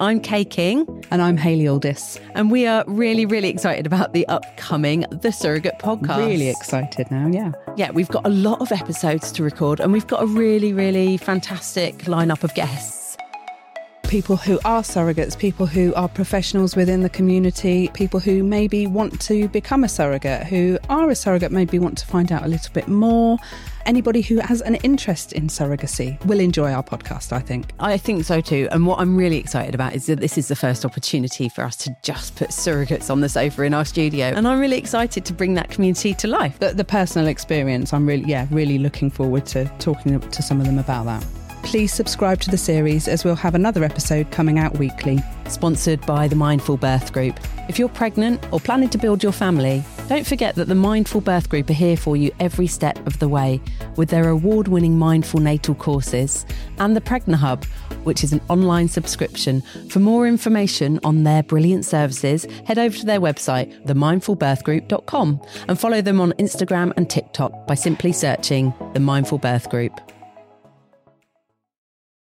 I'm Kay King. And I'm Hayley Aldis. And we are really, really excited about the upcoming The Surrogate podcast. Really excited now, yeah. Yeah, we've got a lot of episodes to record and we've got a really, really fantastic lineup of guests people who are surrogates, people who are professionals within the community, people who maybe want to become a surrogate, who are a surrogate, maybe want to find out a little bit more. Anybody who has an interest in surrogacy will enjoy our podcast, I think. I think so too. And what I'm really excited about is that this is the first opportunity for us to just put surrogates on the sofa in our studio. And I'm really excited to bring that community to life. The, the personal experience, I'm really, yeah, really looking forward to talking to some of them about that please subscribe to the series as we'll have another episode coming out weekly. Sponsored by the Mindful Birth Group. If you're pregnant or planning to build your family, don't forget that the Mindful Birth Group are here for you every step of the way with their award winning mindful natal courses and the Pregna Hub, which is an online subscription. For more information on their brilliant services, head over to their website, themindfulbirthgroup.com, and follow them on Instagram and TikTok by simply searching The Mindful Birth Group.